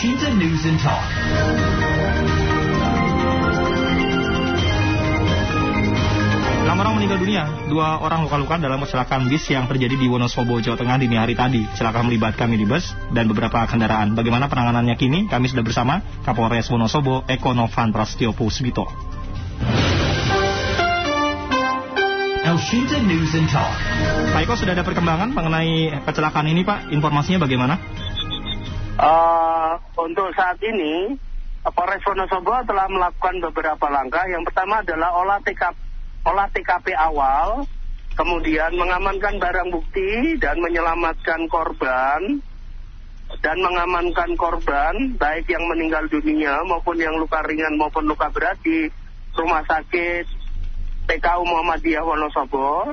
Elshinta News and Talk. Enam orang meninggal dunia, dua orang luka-luka dalam kecelakaan bis yang terjadi di Wonosobo, Jawa Tengah dini hari tadi. Kecelakaan melibatkan minibus dan beberapa kendaraan. Bagaimana penanganannya kini? Kami sudah bersama Kapolres Wonosobo, Eko Novan Prasetyo Pusbito. Elshinta News and Talk. Pak Eko, sudah ada perkembangan mengenai kecelakaan ini, Pak? Informasinya bagaimana? Eh, untuk saat ini Polres Wonosobo telah melakukan beberapa langkah. Yang pertama adalah olah TKP, olah TKP awal, kemudian mengamankan barang bukti dan menyelamatkan korban dan mengamankan korban baik yang meninggal dunia maupun yang luka ringan maupun luka berat di rumah sakit PKU Muhammadiyah Wonosobo.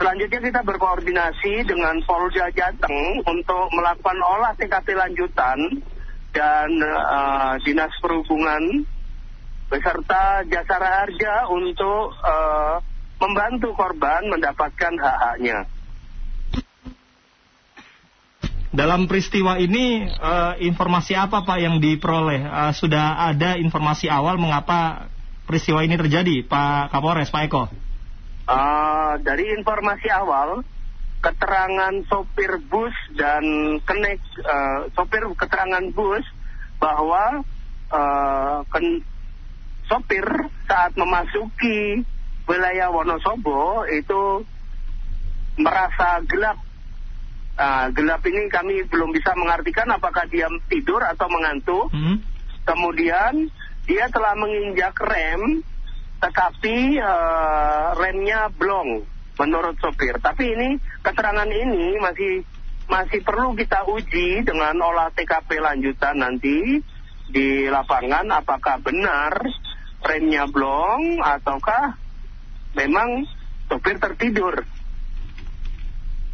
Selanjutnya kita berkoordinasi dengan Polda Jateng untuk melakukan olah TKP lanjutan dan eh, Dinas Perhubungan beserta Jasara Harja untuk eh, membantu korban mendapatkan hak-haknya. Dalam peristiwa ini, eh, informasi apa, Pak, yang diperoleh? Eh, sudah ada informasi awal mengapa peristiwa ini terjadi, Pak Kapolres, Pak Eko? Eh, dari informasi awal, keterangan sopir bus dan kenek eh, sopir keterangan bus bahwa eh, ken- sopir saat memasuki wilayah Wonosobo itu merasa gelap. Ah, gelap ini kami belum bisa mengartikan apakah dia tidur atau mengantuk. Hmm? Kemudian dia telah menginjak rem, tetapi eh, remnya blong menurut sopir. Tapi ini keterangan ini masih masih perlu kita uji dengan olah TKP lanjutan nanti di lapangan apakah benar remnya blong ataukah memang sopir tertidur.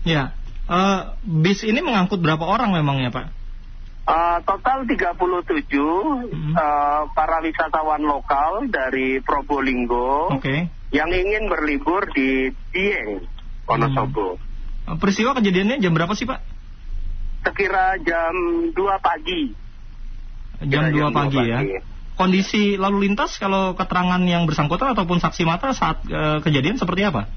Ya. Eh, bis ini mengangkut berapa orang memangnya, Pak? Eh, total 37 eh, para wisatawan lokal dari Probolinggo Oke. Yang ingin berlibur di Dieng, Wonosobo. Eh, Peristiwa kejadiannya jam berapa sih, Pak? Sekira jam 2 pagi. Jam 2 Kira jam pagi 2 ya. pagi. Kondisi lalu lintas kalau keterangan yang bersangkutan ataupun saksi mata saat eh, kejadian seperti apa?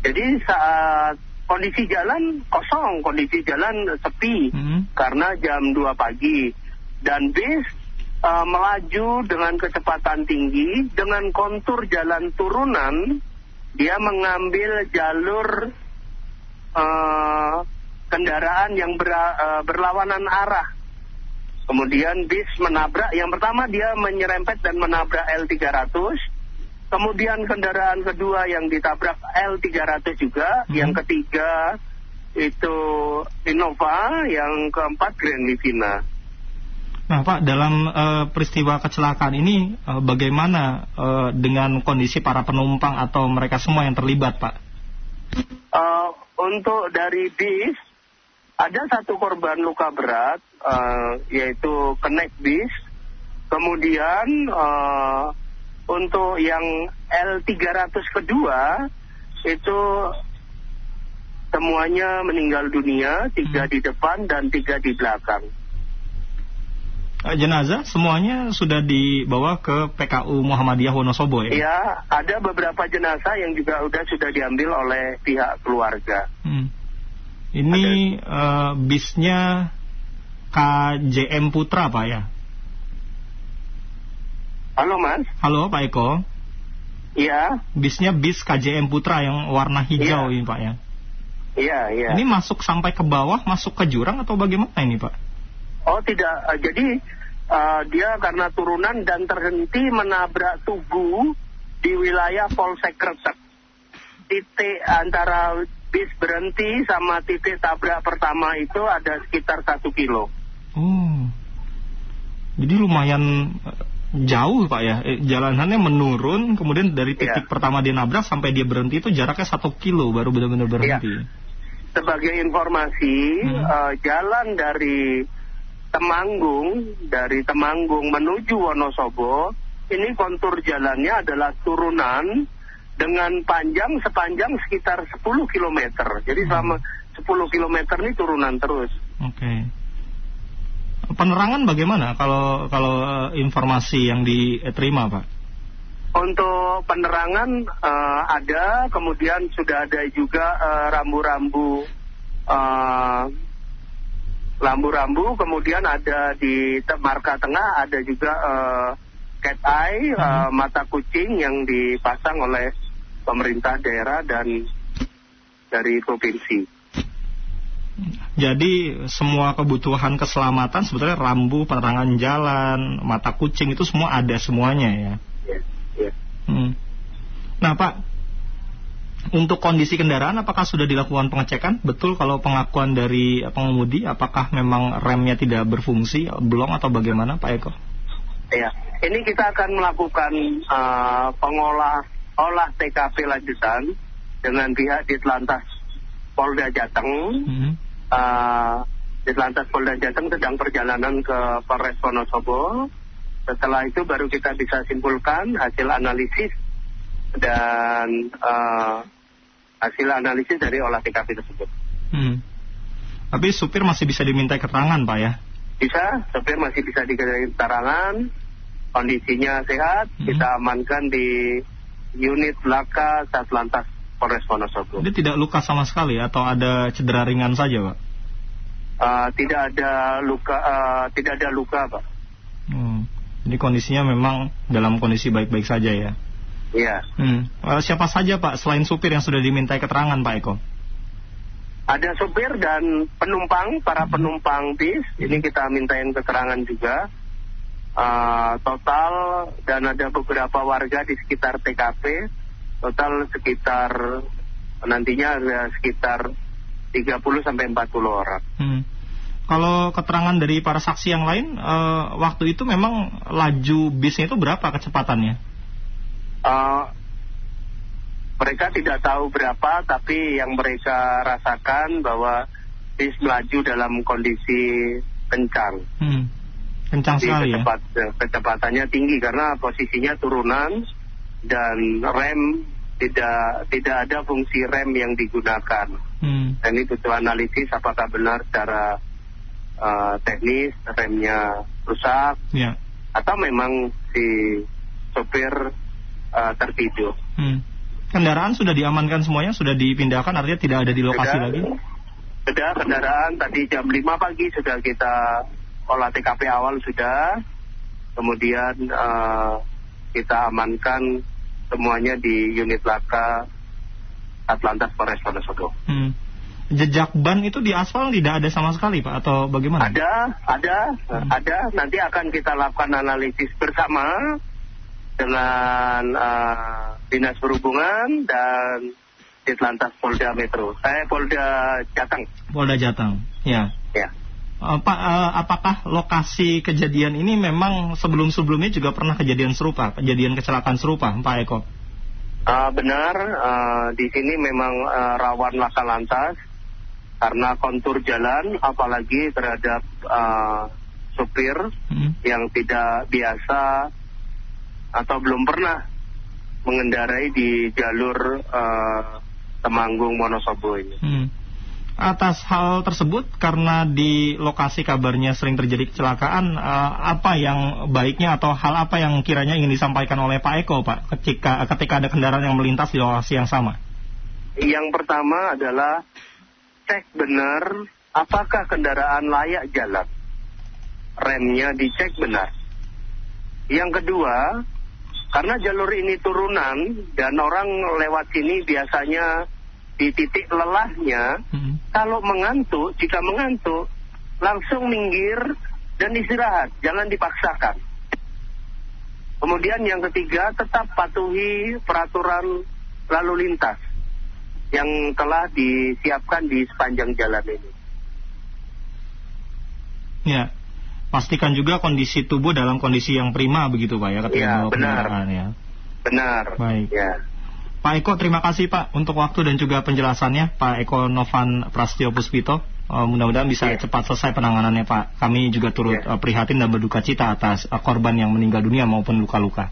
Jadi saat kondisi jalan kosong, kondisi jalan sepi Hmm. karena jam 2 pagi dan bis eh, melaju dengan kecepatan tinggi dengan kontur jalan turunan dia mengambil jalur eh, kendaraan yang ber- eh, berlawanan arah. Kemudian bis menabrak, yang pertama dia menyerempet dan menabrak L300. Kemudian kendaraan kedua yang ditabrak L300 juga. Hmm. Yang ketiga itu Innova, yang keempat Grand Livina. Nah, Pak, dalam eh, peristiwa kecelakaan ini eh, bagaimana eh, dengan kondisi para penumpang atau mereka semua yang terlibat, Pak? Eh, untuk dari bis, ada satu korban luka berat, eh, yaitu kenek bis. Kemudian eh, untuk yang L300 kedua, itu semuanya meninggal dunia, tiga di depan dan tiga di belakang. Eh, jenazah semuanya sudah dibawa ke PKU Muhammadiyah Wonosobo ya? Ya, ada beberapa jenazah yang juga udah sudah diambil oleh pihak keluarga. Hmm. Ini eh, bisnya KJM Putra, Pak ya? Halo Mas, Halo, Pak Eko. iya, Bisnya bis KJM Putra yang warna hijau Iya. ini, Pak ya? iya, iya. Ini masuk sampai ke bawah, masuk ke jurang atau bagaimana ini, Pak? Oh tidak, Eh, jadi eh, dia karena turunan dan terhenti menabrak tugu di wilayah Polsek Kresek. Titik antara bis berhenti sama titik tabrak pertama itu ada sekitar satu kilo. Oh. Jadi lumayan eh, jauh Pak ya. Eh, jalanannya menurun, kemudian dari titik Iya. pertama dia nabrak sampai dia berhenti itu jaraknya satu kilo baru benar-benar berhenti. Sebagai informasi, Hmm. eh, jalan dari Temanggung, dari Temanggung menuju Wonosobo, ini kontur jalannya adalah turunan dengan panjang sepanjang sekitar 10 km. Jadi Hmm. selama 10 km ini turunan terus. Oke. Penerangan bagaimana kalau kalau eh, informasi yang diterima, Pak? Untuk penerangan uh, ada, kemudian sudah ada juga uh, rambu-rambu uh, rambu-rambu, kemudian ada di marka tengah ada juga uh, cat eye, uh, mata kucing yang dipasang oleh pemerintah daerah dan dari provinsi. Jadi semua kebutuhan keselamatan sebetulnya rambu, penerangan jalan, mata kucing itu semua ada semuanya ya. Ya, ya. Hmm. Nah Pak, untuk kondisi kendaraan apakah sudah dilakukan pengecekan? Betul kalau pengakuan dari pengemudi apakah memang remnya tidak berfungsi belum atau bagaimana Pak Eko? Ya, ini kita akan melakukan uh, pengolah olah TKP lanjutan dengan pihak Ditlantas Polda Jateng. Hmm. Uh, Ditlantas Polda Jateng sedang perjalanan ke Polres Wonosobo. Setelah itu baru kita bisa simpulkan hasil analisis dan uh, hasil analisis dari olah TKP tersebut. Hmm. Tapi supir masih bisa diminta keterangan, Pak ya? Bisa, supir masih bisa diminta keterangan, kondisinya sehat, Hmm. kita amankan di unit Laka Satlantas Polres Wonosobo. Dia tidak luka sama sekali atau ada cedera ringan saja, Pak? Uh, tidak ada luka, uh, tidak ada luka, Pak. Hmm. Jadi kondisinya memang dalam kondisi baik-baik saja ya. Iya. Hmm. Eh, siapa saja Pak selain supir yang sudah dimintai keterangan Pak Eko? Ada supir dan penumpang, para penumpang bis. Ini kita mintain keterangan juga. Uh, total dan ada beberapa warga di sekitar TKP. Total sekitar nantinya ada sekitar 30 sampai 40 orang. Hmm. Kalau keterangan dari para saksi yang lain, eh, waktu itu memang laju bisnya itu berapa kecepatannya? Uh, mereka tidak tahu berapa, tapi yang mereka rasakan bahwa bis melaju dalam kondisi kencang. Hmm. Kencang Jadi sekali ya. kecepat, kecepatannya tinggi karena posisinya turunan dan rem tidak tidak ada fungsi rem yang digunakan. Hmm. Dan ini butuh analisis apakah benar secara uh, teknis remnya rusak Ya. atau memang si sopir uh, tertidur. Hmm. Kendaraan sudah diamankan semuanya, sudah dipindahkan, artinya tidak ada di lokasi Sudah. lagi. Sudah kendaraan tadi jam 5 pagi sudah kita olah TKP awal sudah. Kemudian eh, kita amankan semuanya di unit laka Atlantas Polres Wonosobo. Hmm. Jejak ban itu di aspal tidak ada sama sekali Pak atau bagaimana? Ada, ada, Hmm. ada. Nanti akan kita lakukan analisis bersama dengan eh, Dinas Perhubungan dan Ditlantas Polda Metro. Saya Polda Jateng. Polda Jateng. Ya. Ya. Eh, Pak, eh, apakah lokasi kejadian ini memang sebelum-sebelumnya juga pernah kejadian serupa, kejadian kecelakaan serupa, Pak Eko? Uh, benar, uh, di sini memang uh, rawan laka lantas karena kontur jalan, apalagi terhadap uh, supir Hmm. yang tidak biasa atau belum pernah mengendarai di jalur uh, Temanggung Wonosobo ini. Hmm. Atas hal tersebut, karena di lokasi kabarnya sering terjadi kecelakaan, eh, apa yang baiknya atau hal apa yang kiranya ingin disampaikan oleh Pak Eko, Pak, ketika ketika ada kendaraan yang melintas di lokasi yang sama? Yang pertama adalah cek benar apakah kendaraan layak jalan. Remnya dicek benar. Yang kedua, karena jalur ini turunan dan orang lewat sini biasanya di titik lelahnya, Hmm. kalau mengantuk, jika mengantuk, langsung minggir dan istirahat, jangan dipaksakan. Kemudian yang ketiga, tetap patuhi peraturan lalu lintas yang telah disiapkan di sepanjang jalan ini. Ya. Pastikan juga kondisi tubuh dalam kondisi yang prima begitu Pak ya ketika Ya, benar. ya. Benar. Baik. Ya. Pak Eko terima kasih Pak untuk waktu dan juga penjelasannya Pak Eko Novan Prastio Puspito. Eh, mudah-mudahan bisa Ya. cepat selesai penanganannya Pak. Kami juga turut Ya. eh, prihatin dan berduka cita atas eh, korban yang meninggal dunia maupun luka-luka.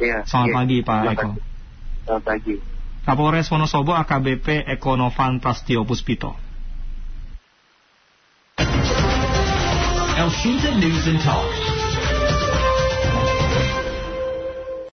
Ya. Selamat Ya. pagi Pak Terima Eko. Selamat pagi. Kapolres Wonosobo AKBP Eko Novan Prastio Puspito. El Shinta News and Talk.